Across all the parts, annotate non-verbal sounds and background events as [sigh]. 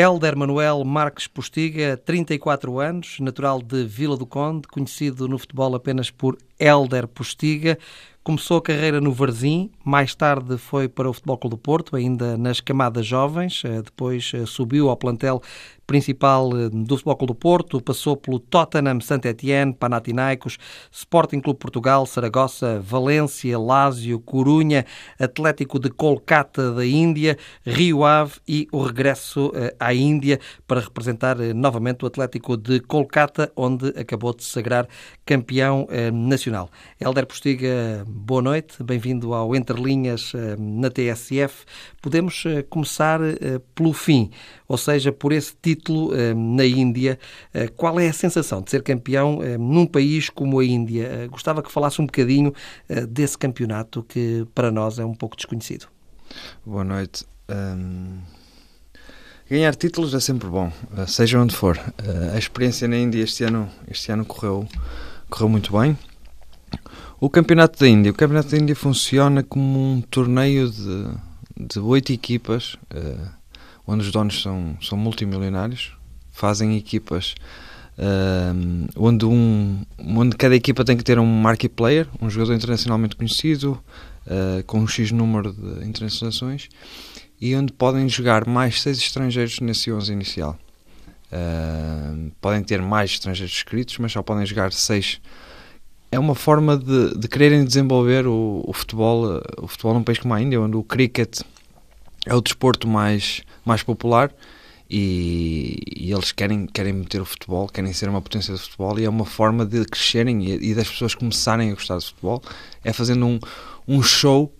Helder Manuel Marques Postiga, 34 anos, natural de Vila do Conde, conhecido no futebol apenas por Helder Postiga. Começou a carreira no Varzim, mais tarde foi para o Futebol Clube do Porto, ainda nas camadas jovens, eh, depois eh, subiu ao plantel principal eh, do Futebol Clube do Porto, passou pelo Tottenham, Saint-Étienne, Panathinaikos, Sporting Clube Portugal, Saragossa, Valência, Lásio, Corunha, Atlético de Kolkata da Índia, Rio Ave e o regresso à Índia para representar novamente o Atlético de Kolkata, onde acabou de se sagrar campeão nacional. Helder Postiga boa noite, bem-vindo ao Entre Linhas eh, na TSF. Podemos eh, começar eh, pelo fim, ou seja, por esse título na Índia. Qual é a sensação de ser campeão num país como a Índia? Gostava que falasse um bocadinho desse campeonato que para nós é um pouco desconhecido. Boa noite. Um... Ganhar títulos é sempre bom, seja onde for. A experiência na Índia este ano, este ano correu, correu muito bem. O Campeonato da Índia. O Campeonato da Índia funciona como um torneio de, de oito equipas, uh, onde os donos são, são multimilionários, fazem equipas uh, onde, um, onde cada equipa tem que ter um marquee player, um jogador internacionalmente conhecido, uh, com um X número de internacionalizações, e onde podem jogar mais seis estrangeiros nesse 11 inicial. podem ter mais estrangeiros escritos, mas só podem jogar seis é uma forma de, de quererem desenvolver o, o, futebol, o futebol num país como a Índia, onde o cricket é o desporto mais, mais popular e, e, eles querem, querem meter o futebol, querem ser uma potência do futebol e é uma forma de crescerem e, e das pessoas começarem a gostar de futebol é fazendo um, um show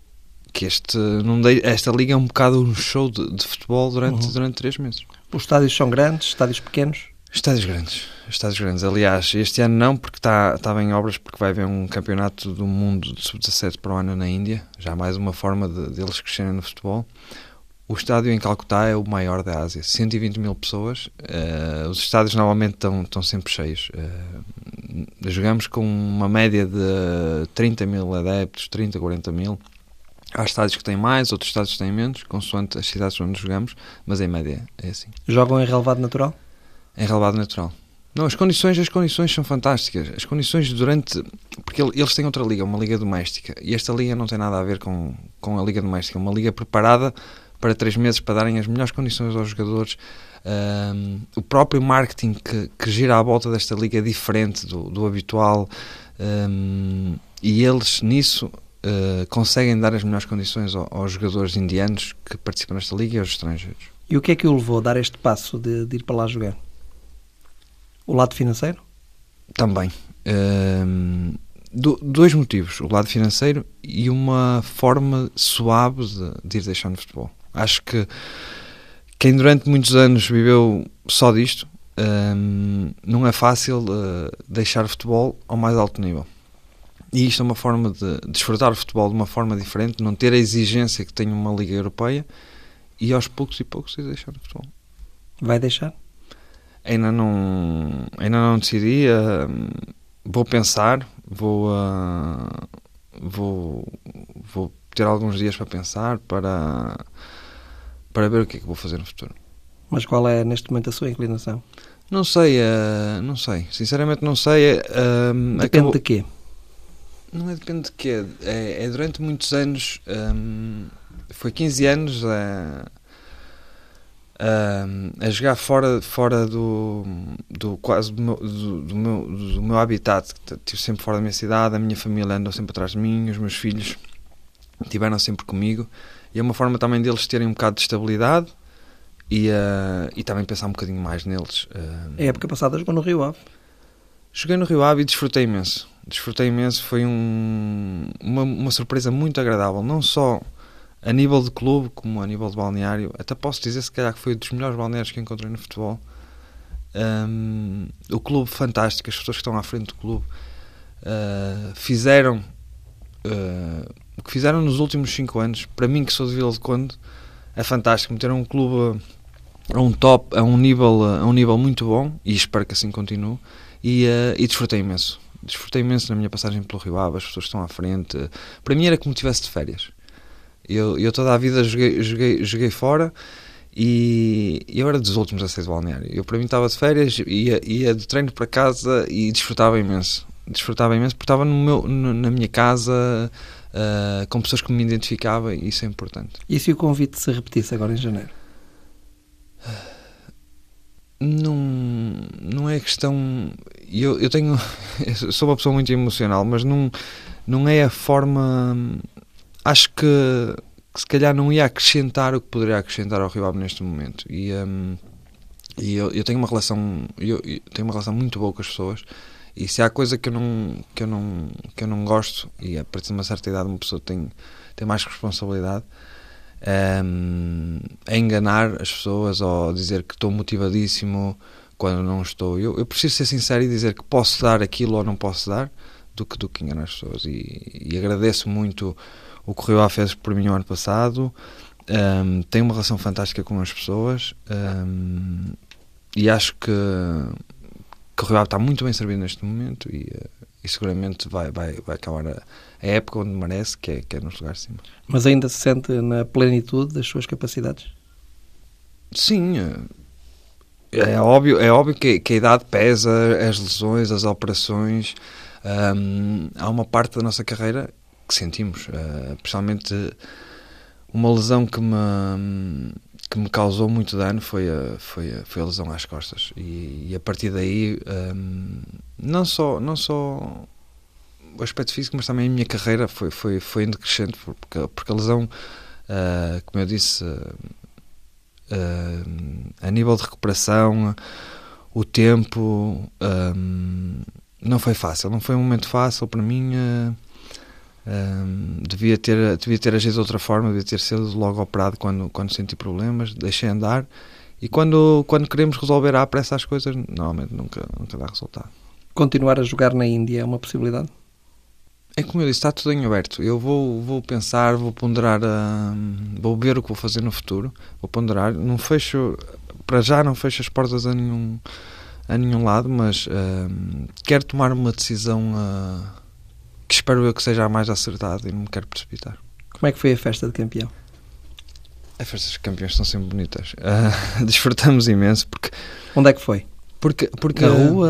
que este, não de, esta liga é um bocado um show de, de futebol durante, uhum. durante três meses. Os estádios são grandes, estádios pequenos? Estádios grandes, estádios grandes. Aliás, este ano não, porque está, estava em obras, porque vai haver um campeonato do mundo de sub-17 para o ano na Índia. Já mais uma forma de, de eles crescerem no futebol. O estádio em Calcutá é o maior da Ásia, 120 mil pessoas. Uh, os estádios normalmente estão, estão sempre cheios. Uh, jogamos com uma média de 30 mil adeptos, 30, 40 mil. Há estádios que têm mais, outros estádios que têm menos, consoante as cidades onde jogamos, mas em média é assim. Jogam em relevado natural? em relevado natural. Não, as condições, as condições são fantásticas. As condições durante. Porque eles têm outra liga, uma liga doméstica. E esta liga não tem nada a ver com, com a liga doméstica. Uma liga preparada para três meses para darem as melhores condições aos jogadores. Um, o próprio marketing que, que, gira à volta desta liga é diferente do, do habitual. Um, e eles, nisso, uh, conseguem dar as melhores condições aos, aos jogadores indianos que participam nesta liga e aos estrangeiros. E o que é que o levou a dar este passo de, de ir para lá jogar? O lado financeiro? Também. Um, do, dois motivos. O lado financeiro e uma forma suave de, de ir deixando o futebol. Acho que quem durante muitos anos viveu só disto, um, não é fácil uh, deixar o futebol ao mais alto nível. E isto é uma forma de desfrutar o futebol de uma forma diferente, não ter a exigência que tem uma Liga Europeia e aos poucos e poucos ir deixar o futebol. Vai deixar? Ainda não, ainda não decidi. Uh, vou pensar, vou, uh, vou, vou ter alguns dias para pensar, para, para ver o que é que vou fazer no futuro. Mas qual é neste momento a sua inclinação? Não sei, uh, não sei. Sinceramente não sei. Uh, depende acabou... de quê? Não é depende de quê. É, é durante muitos anos, um, foi 15 anos, uh, uh, a jogar fora, fora do, do quase do meu, do, do, meu, do meu habitat. Estive sempre fora da minha cidade, a minha família andou sempre atrás de mim, os meus filhos estiveram sempre comigo. E é uma forma também deles terem um bocado de estabilidade e, uh, e também pensar um bocadinho mais neles. Uh, a época passada jogou no Rio Ave? Joguei no Rio Ave e desfrutei imenso. Desfrutei imenso, foi um, uma, uma surpresa muito agradável. Não só a nível de clube como a nível de balneário, até posso dizer se calhar que foi um dos melhores balneários que encontrei no futebol. Um, o clube fantástico, as pessoas que estão à frente do clube uh, fizeram uh, o que fizeram nos últimos 5 anos. Para mim, que sou de Vila de Conde, é fantástico. Meteram um clube a um top, a um nível, a um nível muito bom e espero que assim continue. E, uh, e desfrutei imenso. Desfrutei imenso na minha passagem pelo Rio Ave, as pessoas estão à frente. Para mim era como se estivesse de férias. Eu, eu toda a vida joguei, joguei, joguei fora E eu era dos últimos a ser do balneário. Eu, para mim, estava de férias, ia, ia de treino para casa e desfrutava imenso. Desfrutava imenso porque estava no meu, na minha casa, uh, com pessoas que me identificavam e isso é importante. E se o convite se repetisse agora em janeiro? Não, não é questão. Eu, eu tenho. [laughs] Eu sou uma pessoa muito emocional, mas não, não é a forma. Acho que, que se calhar não ia acrescentar o que poderia acrescentar ao Rio Ave neste momento. E, um, e eu, eu, tenho uma relação. Eu, eu, tenho uma relação muito boa com as pessoas. E se há coisa que eu não, que eu não, que eu não gosto, e a partir de uma certa idade uma pessoa tem, tem mais responsabilidade um, a enganar as pessoas ou dizer que estou motivadíssimo quando não estou. Eu, eu preciso ser sincero e dizer que posso dar aquilo ou não posso dar do que, do que enganar as pessoas. E, e agradeço muito o que o fez por mim o ano passado. Um, tenho uma relação fantástica com as pessoas um, e acho que, que o Rio está muito bem servido neste momento e, e seguramente vai, vai, vai acabar a, a época onde merece, que é, que é nos lugares de cima. Mas ainda se sente na plenitude das suas capacidades? Sim, é, é óbvio, é óbvio que, que a idade pesa, as lesões, as operações. Um, há uma parte da nossa carreira que sentimos, uh, principalmente uma lesão que me, que me causou muito dano foi a, foi a, foi a lesão às costas. E, e a partir daí, um, não só. Não só o aspecto físico, mas também a minha carreira foi, foi, foi indo crescendo, porque, porque a lesão, uh, como eu disse, uh, a nível de recuperação, o tempo, não foi fácil, não foi um momento fácil para mim. Devia ter devia ter agido de outra forma devia ter sido logo operado quando quando senti problemas deixei andar e quando quando queremos resolver à pressa as coisas normalmente nunca nunca dá resultado continuar a jogar na Índia é uma possibilidade é como eu disse, está tudo em aberto. Eu vou, vou pensar, vou ponderar, vou ver o que vou fazer no futuro, vou ponderar. Não fecho, para já não fecho as portas a nenhum, a nenhum lado, mas quero tomar uma decisão uh, que espero eu que seja a mais acertada e não me quero precipitar. Como é que foi a festa de campeão? As festas de campeões são sempre bonitas. [laughs] desfrutamos imenso porque. Onde é que foi? Porque, porque, na rua?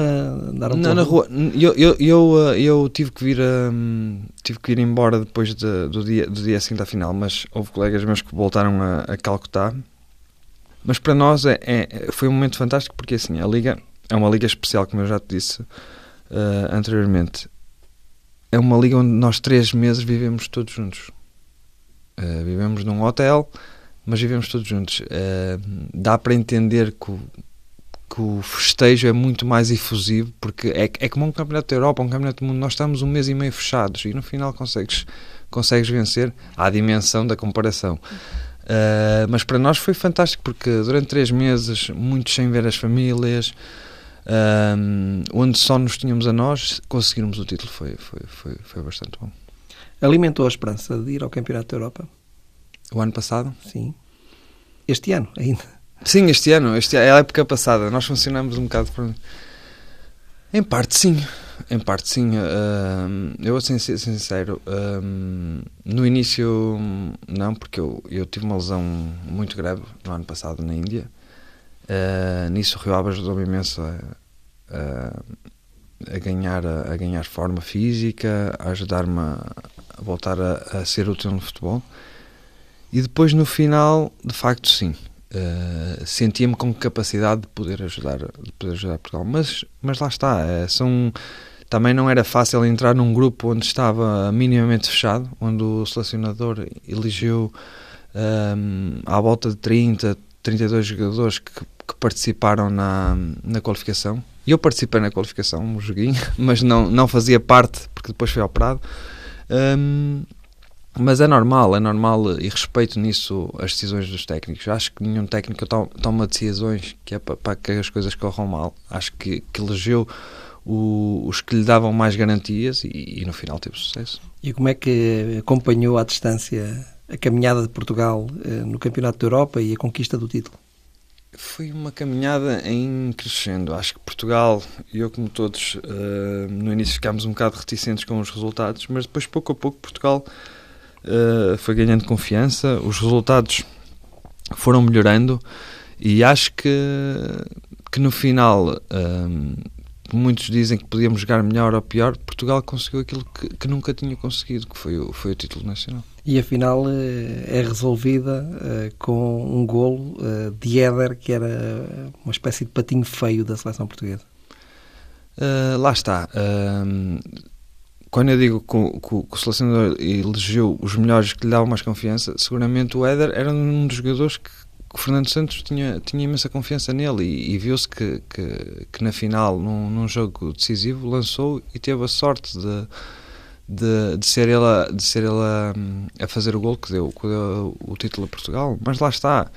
Andaram não, na rua. Eu, eu, eu, eu, tive, que vir um, tive que vir embora depois de, do, dia, do dia seguinte à final, mas houve colegas meus que voltaram a, a Calcutá. Mas para nós é, é, foi um momento fantástico porque assim, a Liga é uma liga especial, como eu já te disse uh, anteriormente. É uma liga onde nós três meses vivemos todos juntos. Uh, vivemos num hotel, mas vivemos todos juntos. Uh, dá para entender que que o festejo é muito mais efusivo, porque é, é como um campeonato da Europa, um campeonato do mundo, nós estamos um mês e meio fechados e no final consegues, consegues vencer à dimensão da comparação. Uh, mas para nós foi fantástico porque durante três meses, muitos sem ver as famílias, uh, onde só nos tínhamos a nós, conseguirmos o título foi, foi, foi, foi bastante bom. Alimentou a esperança de ir ao Campeonato da Europa? O ano passado? Sim. Este ano ainda? Sim, este ano, este é a época passada. Nós funcionamos um bocado por. Em parte, sim. Em parte, sim. Uh, eu vou ser sincero. Uh, no início, não, porque eu, eu tive uma lesão muito grave no ano passado na Índia. Uh, nisso, o Rio Ave ajudou-me imenso a, a, ganhar, a, ganhar forma física, a ajudar-me a, a, voltar a, a ser útil no futebol. E depois, no final, de facto, sim. Uh, sentia-me com capacidade de poder ajudar, de poder ajudar Portugal. Mas, mas lá está, é, são, também não era fácil entrar num grupo onde estava minimamente fechado, onde o selecionador elegeu um, ehm, à volta de 30, 32 jogadores que, que participaram na, na qualificação. E eu participei na qualificação, um joguinho, [laughs] mas não, não fazia parte porque depois foi operado. Um, mas é normal, é normal e respeito nisso as decisões dos técnicos. Acho que nenhum técnico toma decisões que é para, para que as coisas corram mal. Acho que, que elegeu o, os que lhe davam mais garantias e, e, no final teve sucesso. E como é que acompanhou à distância a caminhada de Portugal eh, no Campeonato da Europa e a conquista do título? Foi uma caminhada em crescendo. Acho que Portugal, e eu como todos, eh, no início ficámos um bocado reticentes com os resultados, mas depois pouco a pouco Portugal uh, foi ganhando confiança, os resultados foram melhorando e acho que, que no final um, muitos dizem que podíamos jogar melhor ou pior, Portugal conseguiu aquilo que, que, nunca tinha conseguido, que foi o, foi o título nacional. E a final eh, é resolvida uh, com um golo uh, de Éder, que era uma espécie de patinho feio da seleção portuguesa. Uh, lá está. Uh, quando eu digo que o, que o selecionador elegeu os melhores que lhe davam mais confiança, seguramente o Éder era um dos jogadores que, que o Fernando Santos tinha, tinha imensa confiança nele e, e viu-se que, que, que, na final, num, num, jogo decisivo, lançou e teve a sorte de, de, de ser ele, a, de ser ele a, a, fazer o gol que deu, que deu o título a Portugal. Mas lá está.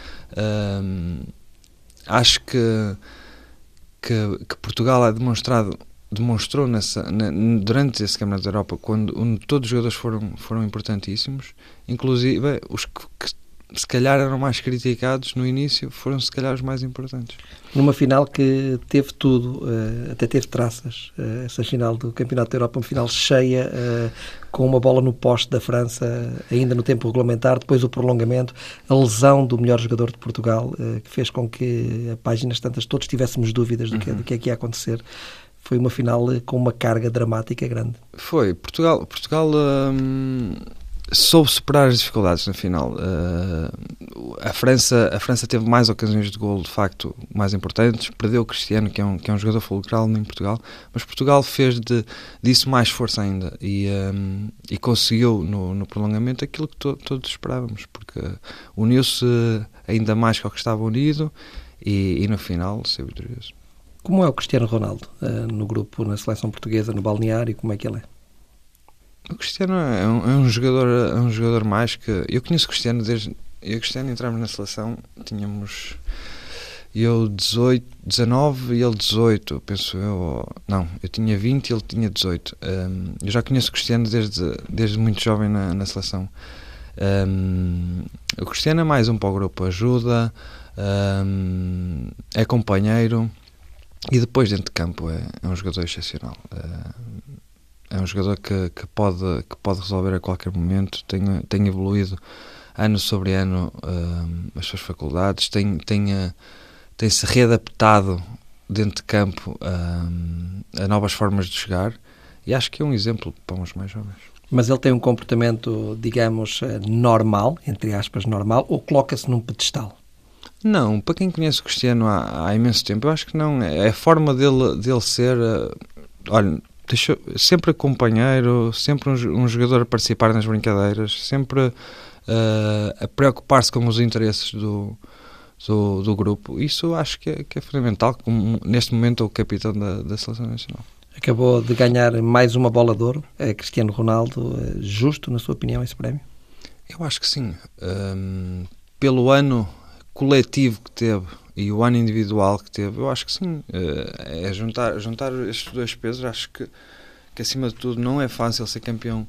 acho que que, que Portugal é demonstrado demonstrou nessa, na, durante esse Campeonato da Europa, quando, onde todos os jogadores foram, foram importantíssimos, inclusive os que, que se calhar eram mais criticados no início, foram se calhar os mais importantes. Numa final que teve tudo, eh, até teve traças, eh, essa final do Campeonato da Europa, uma final cheia, eh, com uma bola no poste da França, ainda no tempo regulamentar, depois o prolongamento, a lesão do melhor jogador de Portugal, que fez com que, a páginas tantas, todos tivéssemos dúvidas do que, uhum. do que é que ia acontecer foi uma final com uma carga dramática grande. Foi. Portugal, Portugal hum, soube superar as dificuldades na final. Uh, a, França, a França teve mais ocasiões de gol, de facto, mais importantes. Perdeu o Cristiano, que é um, que é um jogador fulcral em Portugal, mas Portugal fez de, disso mais força ainda e, um, e conseguiu no, no, prolongamento aquilo que to, todos esperávamos, porque uniu-se ainda mais que ao que estava unido e, e no final saiu vitorioso. Como é o Cristiano Ronaldo uh, no grupo, na seleção portuguesa, no balneário, como é que ele é? O Cristiano é um, é um, jogador, é um jogador mais que. Eu conheço o Cristiano desde. Eu e o Cristiano entramos na seleção, tínhamos. Eu 18, 19 e ele 18, penso eu. Não, eu tinha 20 e ele tinha 18. Um, eu já conheço o Cristiano desde, desde muito jovem na, na seleção. Um, o Cristiano é mais um para o grupo, ajuda, um, é companheiro e depois dentro de campo é, é um jogador excepcional. É um jogador que, que, pode, que pode resolver a qualquer momento, tem, tem evoluído ano sobre ano uh, as suas faculdades, tem, tem, uh, tem se readaptado dentro de campo uh, a novas formas de jogar e acho que é um exemplo para os mais jovens. Mas ele tem um comportamento, digamos, normal, entre aspas, normal, ou coloca-se num pedestal? Não, para quem conhece o Cristiano há, há imenso tempo, eu acho que não. É a forma dele, dele ser. olha, deixou, sempre companheiro, sempre um, um, jogador a participar nas brincadeiras, sempre uh, a preocupar-se com os interesses do, do, do, grupo. Isso acho que é, que é fundamental, como neste momento é o capitão da, da Seleção Nacional. Acabou de ganhar mais uma bola de ouro, é Cristiano Ronaldo, é justo, na sua opinião, esse prémio? Eu acho que sim. Um, pelo ano coletivo que teve e o ano individual que teve, eu acho que sim. Eh, é juntar, juntar estes dois pesos. Acho que, que acima de tudo não é fácil ser campeão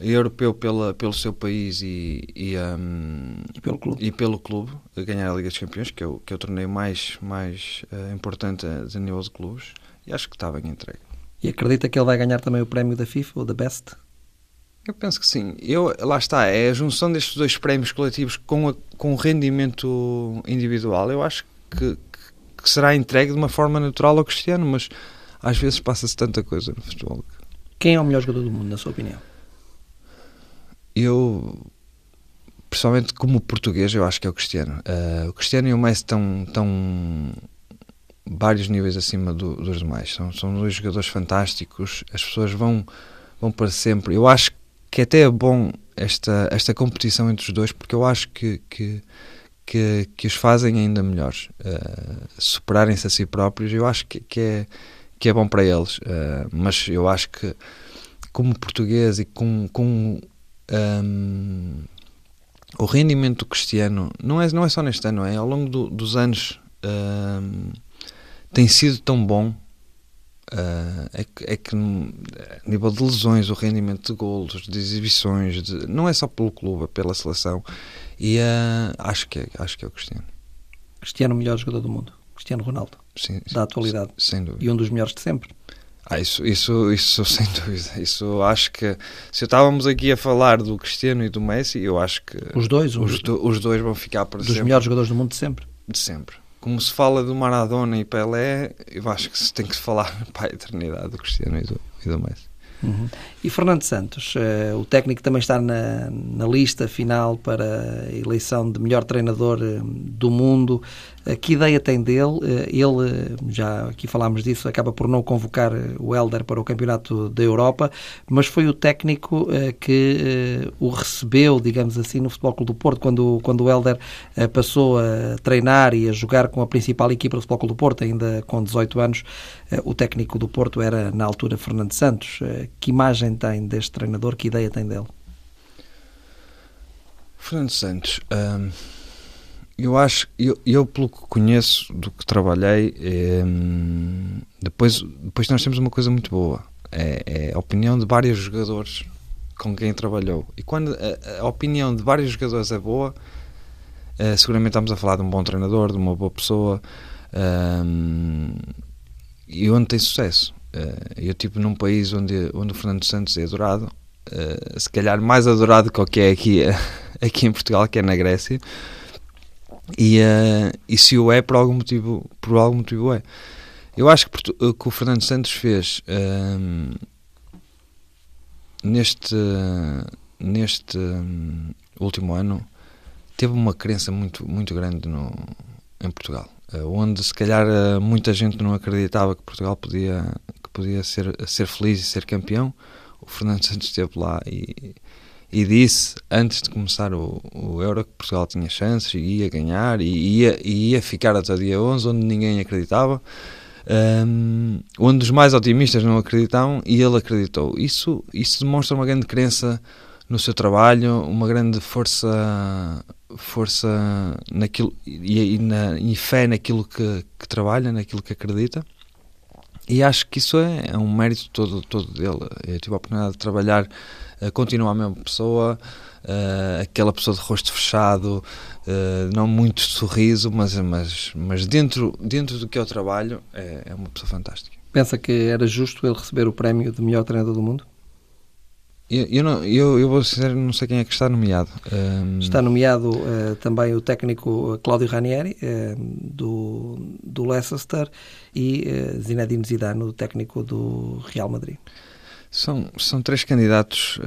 europeu pela, pelo seu país e, e, um, e, pelo clube. e pelo clube, ganhar a Liga dos Campeões, que é o, que é o torneio mais, mais uh, importante a nível de clubes, e acho que está bem entregue. E acredita que ele vai ganhar também o prémio da FIFA, ou da Best? Eu penso que sim. Eu, lá está, é a junção destes dois prémios coletivos com, a, com o rendimento individual. Eu acho que, que, será entregue de uma forma natural ao Cristiano, mas às vezes passa-se tanta coisa no futebol. Quem é o melhor jogador do mundo, na sua opinião? Eu, pessoalmente, como português, eu acho que é o Cristiano. Uh, o Cristiano e o Messi estão, estão vários níveis acima do, dos demais. São, são dois jogadores fantásticos. As pessoas vão, vão para sempre. Eu acho que até é bom esta, esta competição entre os dois, porque eu acho que, que, que, que os fazem ainda melhores. Uh, Superarem-se a si próprios, eu acho que, que, é, que é bom para eles. Uh, mas eu acho que, como português e com, com um, ehm, o rendimento Cristiano, não é, não é só neste ano, é ao longo do, dos anos, ehm, tem sido tão bom Uh, é, que, é que, a nível de lesões, o rendimento de golos, de exibições, de, não é só pelo clube, é pela seleção. E uh, acho, que é, acho que é o Cristiano. Cristiano, o melhor jogador do mundo. Cristiano Ronaldo. Sim, da atualidade. Sem dúvida. E um dos melhores de sempre. Ah, isso, isso, isso [laughs] sem dúvida. Isso acho que se estávamos aqui a falar do Cristiano e do Messi, eu acho que os dois, os, os, do, os dois vão ficar para dos sempre. melhores jogadores do mundo de sempre. De sempre. Como se fala do Maradona e Pelé, eu acho que se tem que se falar [laughs] para a eternidade do Cristiano e do, e do Messi. Uhum. E Fernando Santos, uh, o técnico também está na, na, lista final para a eleição de melhor treinador uh, do mundo. Uh, que ideia tem dele? ele, já aqui falámos disso, acaba por não convocar o Helder para o Campeonato da Europa, mas foi o técnico que o recebeu, digamos assim, no Futebol Clube do Porto, quando, quando o Helder passou a treinar e a jogar com a principal equipa do Futebol Clube do Porto, ainda com 18 anos. o técnico do Porto era, na altura, Fernando Santos que imagem tem deste treinador? Que ideia tem dele? Fernando Santos, hum, eu acho, eu, eu pelo que conheço, do que trabalhei, hum, depois, depois nós temos uma coisa muito boa, é, é, a opinião de vários jogadores com quem trabalhou. E quando a, a opinião de vários jogadores é boa, é, seguramente estamos a falar de um bom treinador, de uma boa pessoa, hum, e onde tem sucesso. Uh, eu tipo num país onde, onde o Fernando Santos é adorado, uh, se calhar mais adorado que o que é aqui, [laughs] aqui em Portugal, que é na Grécia, e, uh, e se o é por algum motivo, por algum motivo é. Eu acho que, que o Fernando Santos fez ehm, neste, neste um, último ano teve uma crença muito, muito grande no, em Portugal. onde se calhar muita gente não acreditava que Portugal podia que podia ser, ser feliz e ser campeão, o Fernando Santos esteve lá e, e disse, antes de começar o, o Euro, que Portugal tinha chances e ia ganhar e ia, e ia ficar até o dia 11, onde ninguém acreditava. Um, onde os mais otimistas não acreditavam e ele acreditou. Isso, isso demonstra uma grande crença no seu trabalho, uma grande força força naquilo e, e, na, e fé naquilo que, que trabalha, naquilo que acredita. E acho que isso é, é um mérito todo, todo dele. Eu tive a oportunidade de trabalhar, continua a mesma pessoa, aquela pessoa de rosto fechado, não muito sorriso, mas, mas, mas dentro, dentro do que é o trabalho, é, é uma pessoa fantástica. Pensa que era justo ele receber o prémio de melhor treinador do mundo? Eu, eu, não, eu, eu vou dizer, não sei quem é que está nomeado. Um... Está nomeado uh, também o técnico Cláudio Ranieri, uh, do, do Leicester, e uh, Zinedine Zidane, o técnico do Real Madrid. São, são três candidatos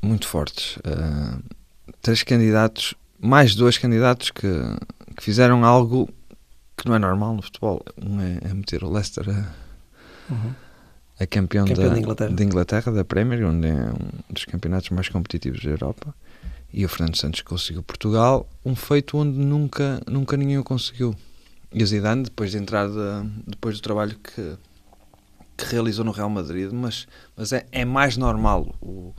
muito fortes. três candidatos, mais dois candidatos que, que fizeram algo que não é normal no futebol. Um é, é meter o Leicester a... Uhum é campeão, campeão da, de, Inglaterra. de, Inglaterra. da Premier, onde é um dos campeonatos mais competitivos da Europa. E o Fernando Santos conseguiu Portugal, um feito onde nunca, nunca ninguém o conseguiu. E o Zidane, depois de entrar, de, depois do trabalho que, que realizou no Real Madrid, mas, mas é, é mais normal o,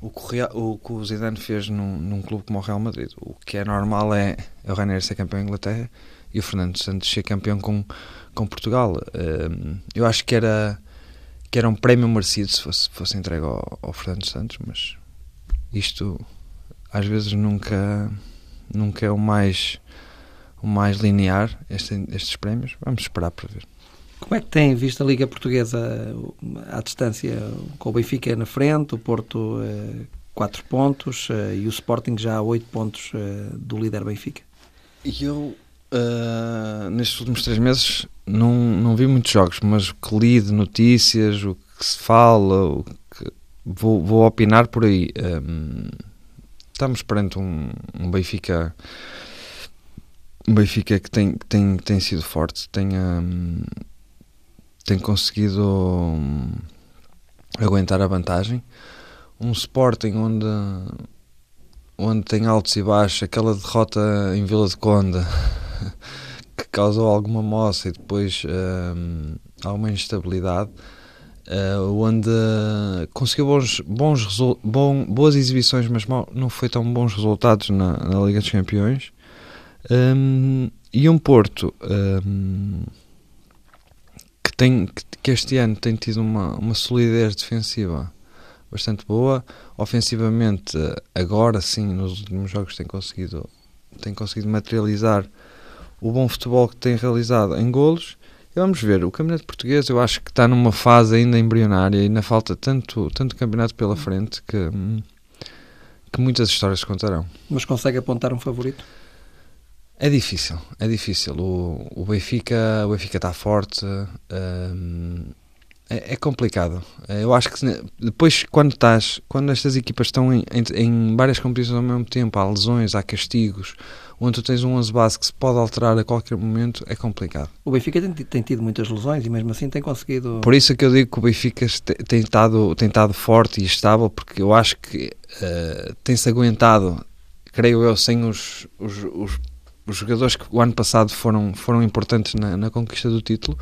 o, que o, que o Zidane fez num, num clube como o Real Madrid. O que é normal é, é o Ranieri ser campeão em Inglaterra e o Fernando Santos ser campeão com, com Portugal. Um, eu acho que era que era um prémio merecido se fosse, fosse entregue ao, ao Fernando Santos, mas isto às vezes nunca, nunca é o mais, o mais linear, este, estes prémios. Vamos esperar para ver. Como é que tem visto a Liga Portuguesa à distância, com o Benfica na frente, o Porto eh, 4 pontos eh, e o Sporting já a 8 pontos eh, do líder Benfica? Eu Uh, nestes últimos três meses não, não vi muitos jogos, mas o que li de notícias, o que se fala, o que, vou, vou opinar por aí. Um, estamos perante um, um, Benfica um Benfica que tem, tem, tem sido forte, tem, tem conseguido hum, aguentar a vantagem. Um Sporting onde onde tem altos e baixos, aquela derrota em Vila de Conde [laughs] que causou alguma moça e depois um, alguma instabilidade, uh, onde conseguiu bons, bons bom, boas exibições, mas mal, não foi tão bons resultados na, na Liga dos Campeões. Um, e um Porto um, que, tem, que, este ano tem tido uma, uma solidez defensiva bastante boa. Ofensivamente, agora sim, nos últimos jogos tem conseguido, tem conseguido materializar o bom futebol que tem realizado em golos vamos ver, o Campeonato Português eu acho que está numa fase ainda embrionária e ainda falta tanto, tanto campeonato pela frente que, que muitas histórias contarão. Mas consegue apontar um favorito? É difícil, é difícil. O, o Benfica, o Benfica está forte. Hum, é, é, complicado. Eu acho que depois, quando estás, quando estas equipas estão em, em, em, várias competições ao mesmo tempo, há lesões, há castigos, onde tu tens um 11 base que se pode alterar a qualquer momento, é complicado. O Benfica tem, tem tido muitas lesões e mesmo assim tem conseguido. Por isso é que eu digo que o Benfica tem estado, tem estado forte e estável, porque eu acho que uh, tem-se aguentado, creio eu, sem os, os, os os jogadores que o ano passado foram, foram importantes na, na conquista do título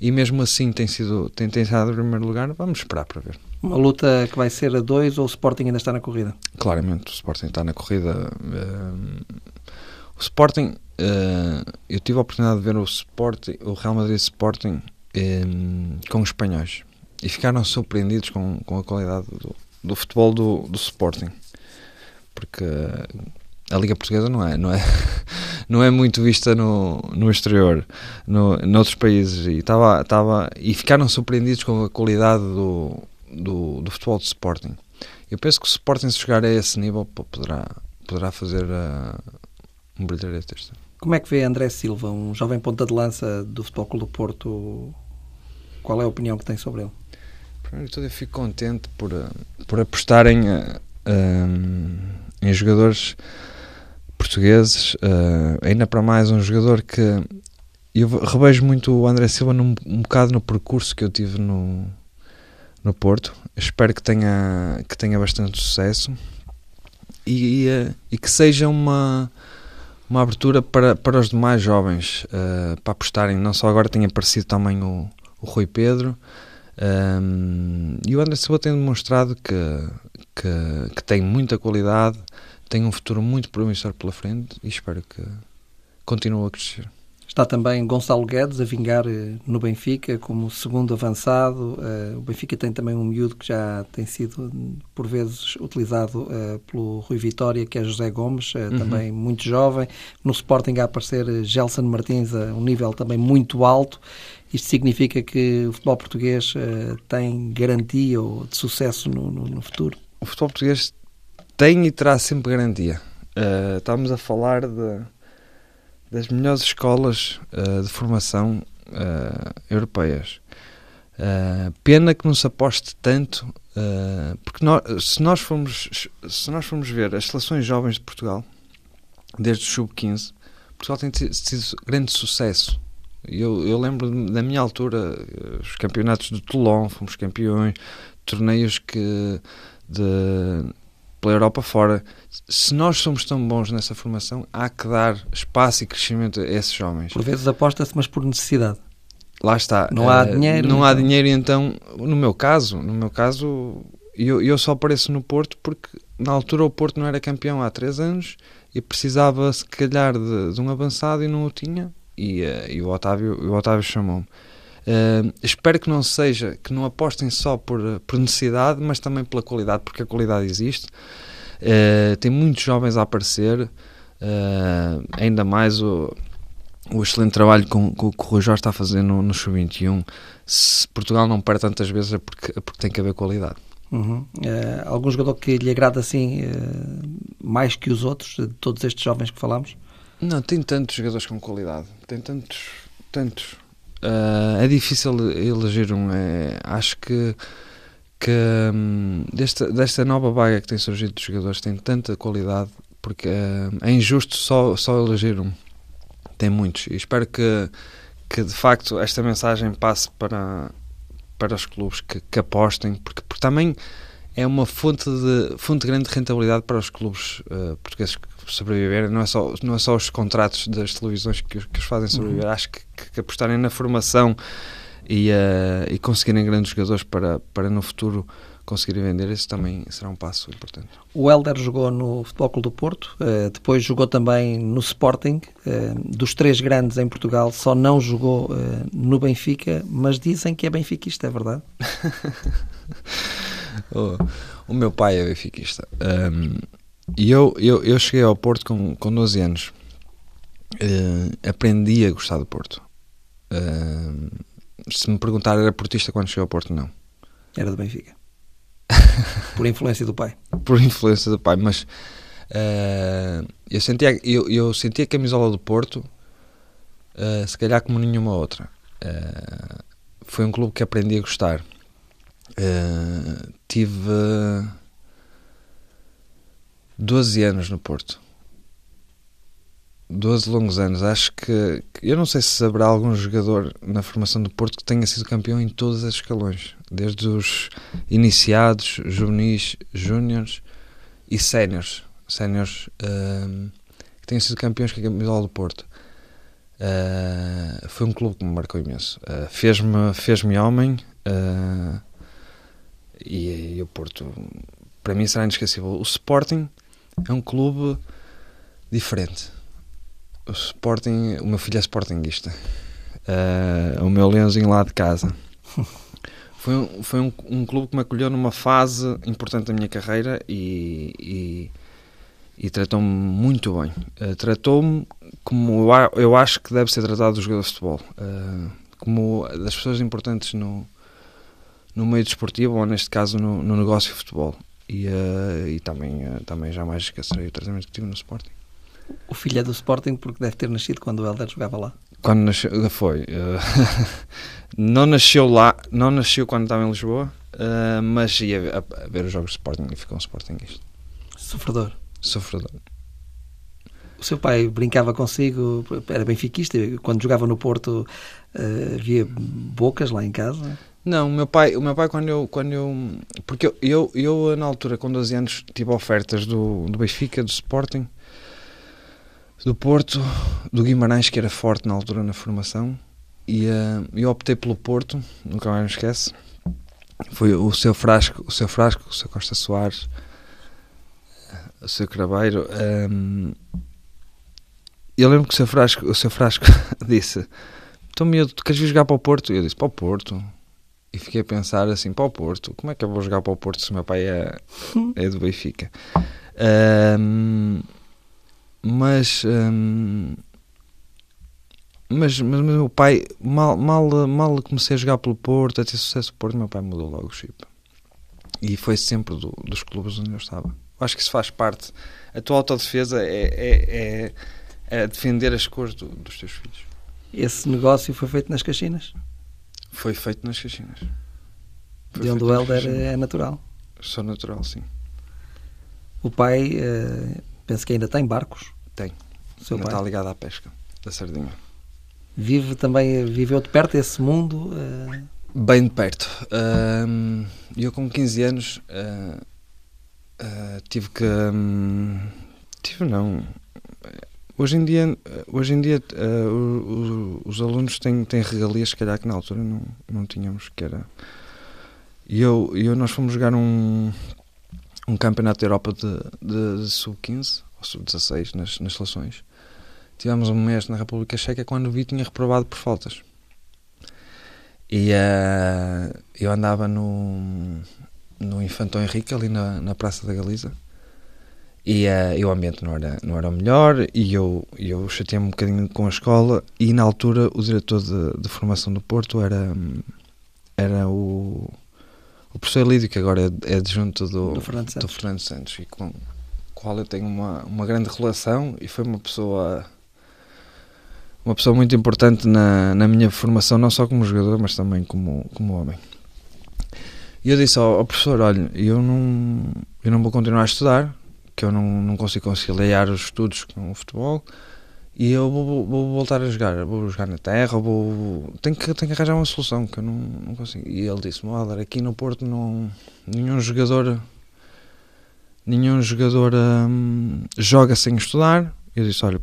e mesmo assim tem sido tem, tem estado em primeiro lugar, vamos esperar para ver. Uma luta que vai ser a dois ou o Sporting ainda está na corrida? Claramente, o Sporting está na corrida. Uh, o Sporting, uh, eu tive a oportunidade de ver o Sporting, o Real Madrid Sporting um, com os espanhóis e ficaram surpreendidos com, com a qualidade do, do futebol do, do Sporting porque a Liga Portuguesa não é, não é, [laughs] não é muito vista no, no exterior, no, noutros países, e, tava, tava, e ficaram surpreendidos com a qualidade do, do, do futebol de Sporting. Eu penso que o Sporting, se chegar a esse nível, poderá, poderá fazer uh, um brilharete este Como é que vê André Silva, um jovem ponta de lança do Futebol Clube do Porto? Qual é a opinião que tem sobre ele? Primeiro de tudo, eu fico contente por, por apostarem uh, um, em jogadores portugueses, uh, ainda para mais um jogador que eu revejo muito o André Silva num, um bocado no percurso que eu tive no, no Porto. espero que tenha, que tenha bastante sucesso e, e, e que seja uma, uma abertura para, para os demais jovens uh, para apostarem. Não só agora tem aparecido também o, o Rui Pedro. Um, e o André Silva tem demonstrado que, que, que tem muita qualidade, tem um futuro muito promissor pela frente e espero que continue a crescer. Está também Gonçalo Guedes a vingar eh, no Benfica como segundo avançado. Eh, o Benfica tem também um miúdo que já tem sido, por vezes, utilizado eh, pelo Rui Vitória, que é José Gomes, uhum. também muito jovem. No Sporting a aparecer Gelson Martins a um nível também muito alto. Isto significa que o futebol português tem garantia de sucesso no, no, no futuro? O futebol português tem e terá sempre garantia. Uh, estamos a falar de, das melhores escolas uh, de formação uh, europeias. pena que não se aposte tanto, porque se, nós formos, se nós formos ver as seleções jovens de Portugal, desde o sub-15, Portugal tem tido grande sucesso. Eu, eu lembro da minha altura, os campeonatos de Toulon, fomos campeões, torneios que de pela Europa fora. Se nós somos tão bons nessa formação, há que dar espaço e crescimento a esses homens. Por vezes aposta-se, mas por necessidade. Lá está. Não há uh, dinheiro. Não há então. dinheiro, então, no meu caso, no meu caso, eu, eu só apareço no Porto porque na altura o Porto não era campeão há três anos e precisava, se calhar, de, de um avançado e não o tinha. E, uh, e o Otávio, o Otávio chamou-me. Uh, espero que não seja, que não apostem só por, por necessidade, mas também pela qualidade, porque a qualidade existe. Uh, tem muitos jovens a aparecer, uh, ainda mais o, o excelente trabalho que, que, que o Rui Jorge está a fazer no, no Sub-21. Se Portugal não perde tantas vezes é porque, é porque tem que haver qualidade. Uhum. Uh, algum jogador que lhe agrada assim mais que os outros, de todos estes jovens que falamos? Não, tem tantos jogadores com qualidade, tem tantos, tantos. Uh, é difícil eleger um. É, acho que, que um, desta, desta nova vaga que tem surgido de jogadores tem tanta qualidade porque uh, é injusto só, só eleger um. Tem muitos. E espero que, que de facto esta mensagem passe para, para os clubes que, que apostem, porque, porque também é uma fonte de, fonte de grande rentabilidade para os clubes uh, portugueses que sobreviverem. Não é, só, não é só os contratos das televisões que, que os fazem sobreviver. Uhum. Acho que, que, apostarem na formação e, uh, e conseguirem grandes jogadores para, para no futuro conseguirem vender, isso também será um passo importante. O Helder jogou no Futebol Clube do Porto, uh, depois jogou também no Sporting, dos três grandes em Portugal, só não jogou no Benfica, mas dizem que é benfiquista, é verdade? [laughs] o, o, meu pai é benfiquista. Um, e eu, eu, eu cheguei ao Porto com, com 12 anos. Uh, aprendi a gostar do Porto. Uh, se me perguntar, era portista quando chegou ao Porto, não. Era do Benfica. [laughs] Por influência do pai. Por influência do pai, mas uh, eu, sentia, eu, eu sentia a camisola do Porto, uh, se calhar como nenhuma outra. Uh, foi um clube que aprendi a gostar. tive 12 anos no Porto. 12 longos anos. Acho que. Eu não sei se haverá algum jogador na formação do Porto que tenha sido campeão em todos os escalões. Desde os iniciados, juvenis, júniores e séniores. Séniores uh, que tenham sido campeões com a camisola do Porto. Uh, foi um clube que me marcou imenso. Uh, Fez-me fez homem. Uh, e, e o Porto, para mim, será inesquecível. O Sporting é um clube diferente o Sporting, o meu filho é Sportingista. Uh, o meu leãozinho lá de casa. [laughs] Foi, um, foi um, um, clube que me acolheu numa fase importante da minha carreira e, e, e tratou-me muito bem. Uh, tratou-me como eu, eu, acho que deve ser tratado o jogador de futebol. Uh, como das pessoas importantes no, no meio desportivo, ou neste caso no, no negócio de futebol. E, e também, também jamais esquecerei o tratamento que tive no Sporting. O filho é do Sporting porque deve ter nascido quando o Helder jogava lá. Quando nasceu, foi. Uh, [laughs] não nasceu lá, não nasceu quando estava em Lisboa, uh, mas ia a, a, ver os jogos de Sporting e ficou um Sportingista. Sofredor. Sofredor. O seu pai brincava consigo, era benfiquista, quando jogava no Porto uh, havia bocas lá em casa? Não, o meu pai, o meu pai quando eu, quando eu porque eu, eu, eu na altura com 12 anos tive ofertas do, do Benfica, do Sporting, do Porto, do Guimarães, que era forte na altura na formação, e uh, eu optei pelo Porto, nunca mais me esquece. Foi o seu Frasco, o seu Frasco, o seu Costa Soares, o seu Crabeiro. Um, eu lembro que o seu Frasco, o seu Frasco [laughs] disse: Então, miúdo, queres vir jogar para o Porto? E eu disse: Para o Porto. E fiquei a pensar assim: Para o Porto, como é que eu vou jogar para o Porto se o meu pai é, [laughs] é do Benfica? Um, mas, hum, mas, mas, mas meu pai, mal, mal, mal comecei a jogar pelo Porto, a ter sucesso no Porto, meu pai mudou logo o chip. E foi sempre do, dos clubes onde eu estava. Eu acho que isso faz parte. A tua autodefesa é, é, é, é defender as cores do, dos teus filhos. Esse negócio foi feito nas Caxinas? Foi feito nas Caxinas. Foi de onde o Helder é natural? Sou natural, sim. O pai, uh, penso que ainda tem barcos? Tem. Seu Ainda pai? está ligado à pesca da sardinha. Vive também, viveu de perto esse mundo? Uh... Bem de perto. Uh, eu com 15 anos tive que. Um, tive não. Hoje em dia, hoje em dia os, os alunos têm, têm regalias, se calhar que na altura não, não tínhamos, que era. E eu, eu, nós fomos jogar um, um campeonato da Europa de, de, de sub-15 sub-16 nas, nas seleções. Tivemos um mês na República Checa quando vi tinha reprovado por faltas. E uh, eu andava no, no Infantão Henrique, ali na, na Praça da Galiza. E, uh, e o ambiente não era, não era o melhor. E eu, eu chateei-me um bocadinho com a escola. E na altura, o diretor de, de formação do Porto era, era o, o professor Lídio, que agora é, é adjunto do, do, Fernando Santos. Do Fernando Santos. E com, qual eu tenho uma, uma grande relação e foi uma pessoa uma pessoa muito importante na, na minha formação, não só como jogador, mas também como, como homem. E eu disse ao, ao professor: Olha, eu não, eu não vou continuar a estudar, que eu não, não consigo conciliar os estudos com o futebol, e eu vou, vou, vou voltar a jogar. Vou jogar na terra, vou, tenho, que, tenho que arranjar uma solução que eu não, não consigo. E ele disse: Olha, aqui no Porto não, nenhum jogador nenhum jogador hum, joga sem estudar. Eu disse: Olha,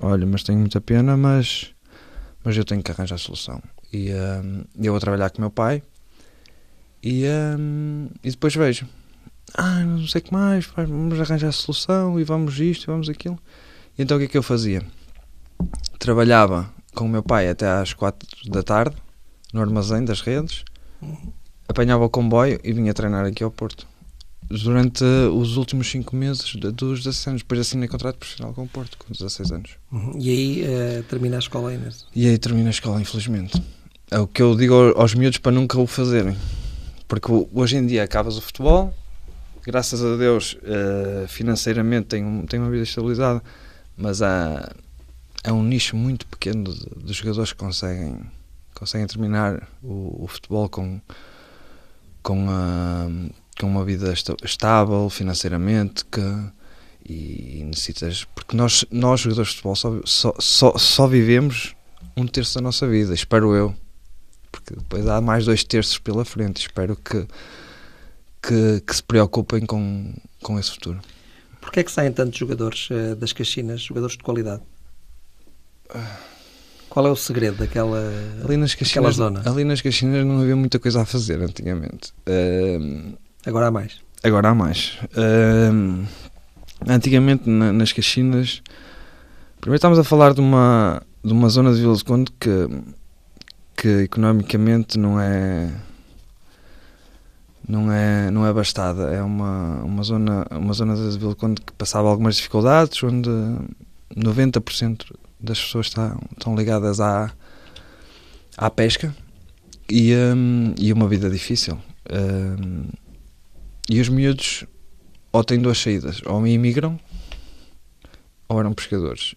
olha, mas tenho muita pena, mas, mas eu tenho que arranjar a solução. E hum, eu vou trabalhar com meu pai e, hum, e depois vejo. Ah, não sei o que mais, vamos arranjar a solução e vamos isto e vamos aquilo. E então o que é que eu fazia? Trabalhava com o meu pai até às quatro da tarde no armazém das redes, uhum. apanhava o comboio e vinha treinar aqui ao Porto durante os últimos 5 meses dos 16 anos. Depois assinei contrato profissional com o Porto, com 16 anos. Uhum. E aí uh, termina a escola ainda? E aí termina a escola, infelizmente. É o que eu digo aos miúdos para nunca o fazerem. Porque hoje em dia acabas o futebol, graças a Deus, uh, financeiramente um, tem uma vida estabilizada, mas há, é um nicho muito pequeno de, jogadores que conseguem, conseguem terminar o, o futebol com, com, a, com uma vida estável financeiramente que, e necessitas. Porque nós, nós jogadores de futebol, só, só, só, só vivemos um terço da nossa vida, espero eu. Porque depois há mais dois terços pela frente. Espero que que, que se preocupem com, com esse futuro. Porquê é que saem tantos jogadores uh, das Caxinas, jogadores de qualidade? Qual é o segredo daquela, ali nas Caxinas, zona? Ali nas Caxinas não havia muita coisa a fazer antigamente. Uh, agora há mais? Agora há mais. Uh, antigamente na, nas Caxinas, primeiro estamos a falar de uma, de uma zona de Vila de Conde que, que economicamente não é não é não é bastada é uma uma zona uma zona de Vila Conde que passava algumas dificuldades onde 90% das pessoas estão, estão ligadas à à pesca e um, e uma vida difícil. Um, e os miúdos ou têm duas saídas ou imigram ou eram pescadores.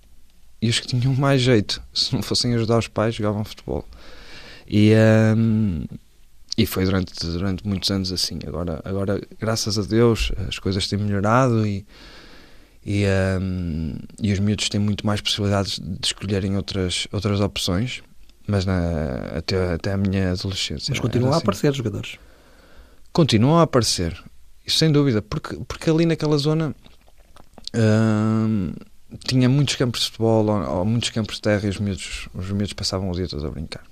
E os que tinham mais jeito [laughs] se não fossem ajudar os pais jogavam futebol. E um, e foi durante, durante muitos anos assim. Agora, agora, graças a Deus, as coisas têm melhorado e, e, um, e os miúdos têm muito mais possibilidades de escolherem outras, outras opções, mas na, até, até a minha adolescência. Mas continuam assim. a aparecer jogadores? Continuam a aparecer, isso sem dúvida, porque, porque ali naquela zona um, tinha muitos campos de futebol ou, ou, muitos campos de terra e os miúdos, os miúdos passavam o dia todos a brincar.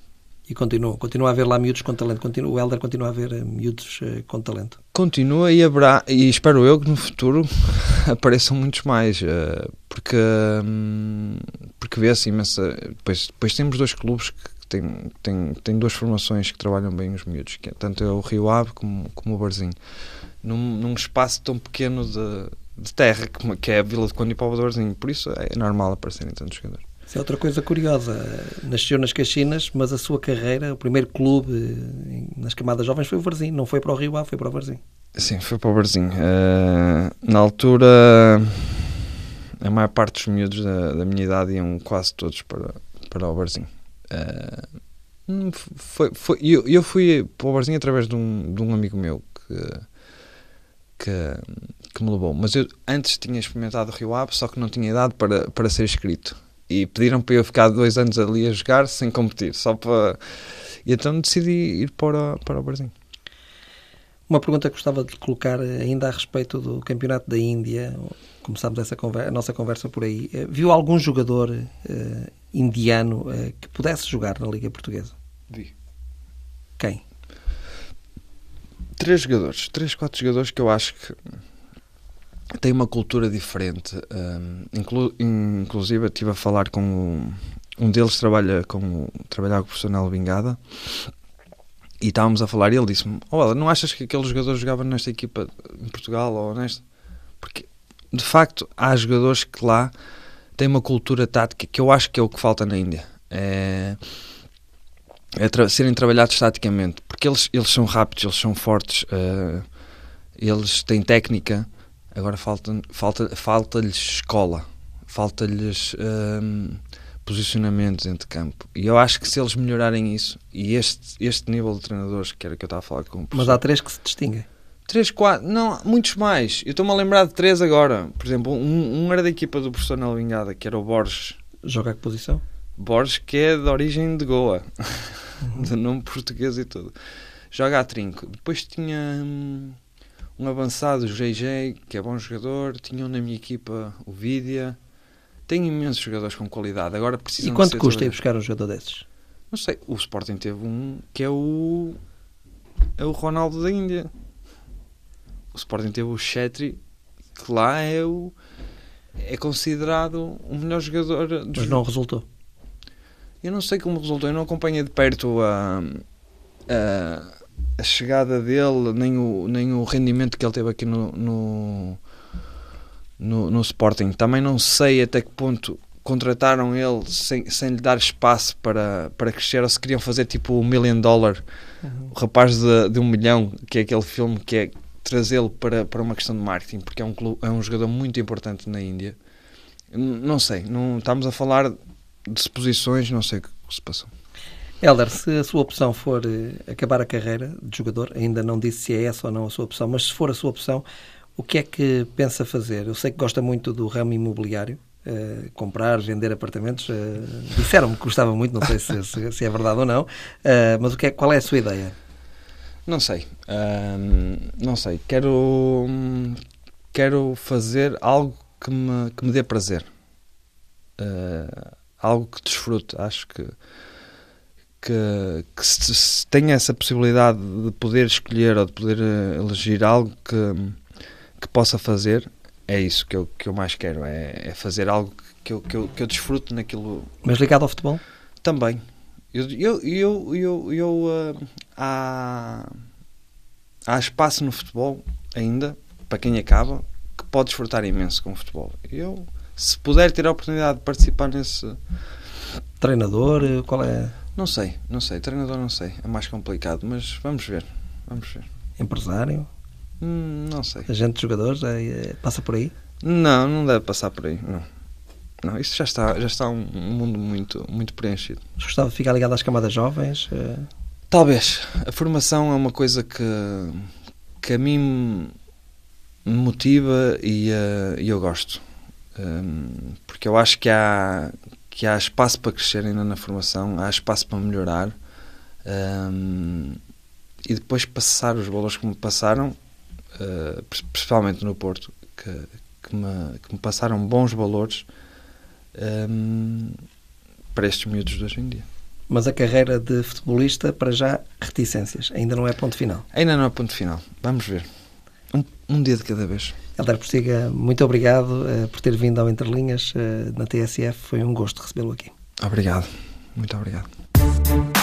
E continua, continua a haver lá miúdos com talento. Continua, o Helder continua a haver eh, miúdos uh, com talento. Continua e haverá, e espero eu que no futuro [laughs] apareçam muitos mais, uh, porque, um, porque vê-se imensa. Depois, depois temos dois clubes que têm, têm, têm duas formações que trabalham bem os miúdos, que é, tanto é o Rio Ave como, como o Barzinho. Num, num espaço tão pequeno de, de terra que é a Vila de Conde e do Barzinho. Por isso é normal aparecerem tantos jogadores. Isso é outra coisa curiosa. Nasceu nas Caxinas, mas a sua carreira, o primeiro clube eh, nas camadas jovens foi o Varzim. Não foi para o Rio Ave, foi para o Varzim. Sim, foi para o Varzim. Uh, na altura, a maior parte dos miúdos da, da, minha idade iam quase todos para, para o Varzim. Uh, foi, foi, eu, eu fui para o Varzim através de um, de um amigo meu que, que, que me levou. Mas eu antes tinha experimentado o Rio Ave, só que não tinha idade para, para ser inscrito e pediram para eu ficar dois anos ali a jogar sem competir, só para. E então decidi ir para, para o Brasil. Uma pergunta que gostava de colocar ainda a respeito do Campeonato da Índia. Começámos essa conversa, a nossa conversa por aí. Eh, viu algum jogador uh, indiano uh, que pudesse jogar na Liga Portuguesa? Vi. Quem? Três jogadores, três, quatro jogadores que eu acho que tem uma cultura diferente. Um, inclu, inclusive, estive a falar com um, deles trabalha com trabalhava com o professor Nelo Vingada e estávamos a falar e ele disse-me: Olha, não achas que aquele jogador jogava nesta equipa em Portugal ou nesta? Porque de facto há jogadores que lá têm uma cultura tática que eu acho que é o que falta na Índia. É, é tra serem trabalhados taticamente, porque eles, eles são rápidos, eles são fortes, uh, eles têm técnica Agora falta-lhes falta, falta escola, falta-lhes hum, posicionamento dentro de campo. E eu acho que se eles melhorarem isso, e este, este nível de treinadores, que era que eu estava a falar com o Mas há três que se distinguem. Três, quatro, não, muitos mais. Eu estou-me a lembrar de três agora. Por exemplo, um, um era da equipa do professor Nel Vingada, que era o Borges. Joga a que posição? Borges, que é de origem de Goa, uhum. [laughs] de nome português e tudo. Joga a trinco. Depois tinha. Hum, um avançado, o JJ, que é bom jogador, tinham na minha equipa o Vidia. Tenho imensos jogadores com qualidade. Agora precisam E quanto custa ir buscar um jogador desses? Não sei. O Sporting teve um que é o. É o Ronaldo da Índia. O Sporting teve o Chetri, que lá é o. É considerado o melhor jogador. Mas não resultou. Eu não sei como resultou. Eu não acompanhei de perto a. a a chegada dele, nem o, nem o rendimento que ele teve aqui no, no, no, no Sporting. Também não sei até que ponto contrataram ele sem, sem lhe dar espaço para, para crescer ou se queriam fazer tipo o um Million Dollar, uhum. o rapaz de, de um milhão, que é aquele filme que é trazê-lo para, para uma questão de marketing, porque é um, clube, é um jogador muito importante na Índia. Não sei, não estamos a falar de suposições, não sei o que se passou. Helder, se a sua opção for eh, acabar a carreira de jogador, ainda não disse se é essa ou não a sua opção, mas se for a sua opção, o que é que pensa fazer? Eu sei que gosta muito do ramo imobiliário, uh, comprar, vender apartamentos. Uh, Disseram-me que gostava muito, não sei se, se, se é verdade ou não, uh, mas o que é, qual é a sua ideia? Não sei, não sei. Quero, quero fazer algo que me, que me dê prazer, algo que desfrute. Acho que que, que se, se tenha essa possibilidade de poder escolher ou de poder elegir algo que, que possa fazer, é isso que eu, que eu mais quero, é, é fazer algo que eu, que, eu, que eu desfruto naquilo. Mas ligado ao futebol? Também. Eu, eu, eu, eu, eu uh, há, há espaço no futebol ainda, para quem acaba, que pode desfrutar imenso com o futebol. Eu, se puder ter a oportunidade de participar nesse. Treinador, qual é? Não sei, não sei. Treinador não sei. É mais complicado, mas vamos ver. Vamos ver. Empresário? Hum, não sei. Agente de jogadores? É, é, passa por aí? Não, não deve passar por aí. Não. Não, isso já está, já está um, um mundo muito, muito preenchido. Gostava de ficar ligado às camadas jovens? Eh? Talvez. A formação é uma coisa que, que a mim me motiva e uh, eu gosto. Um, porque eu acho que há, que há espaço para crescer ainda na formação, há espaço para melhorar. Um, e depois passar os valores que me passaram uh, principalmente no Porto, que, que, me, que me passaram bons valores um, para estes miúdos de hoje em dia. Mas a carreira de futebolista, para já, reticências. Ainda não é ponto final. Ainda não é ponto final. Vamos ver. Um, um dia de cada vez. Helder Postiga, muito obrigado uh, por ter vindo ao Interlinhas uh, na TSF. Foi um gosto recebê-lo aqui. Obrigado. Muito obrigado.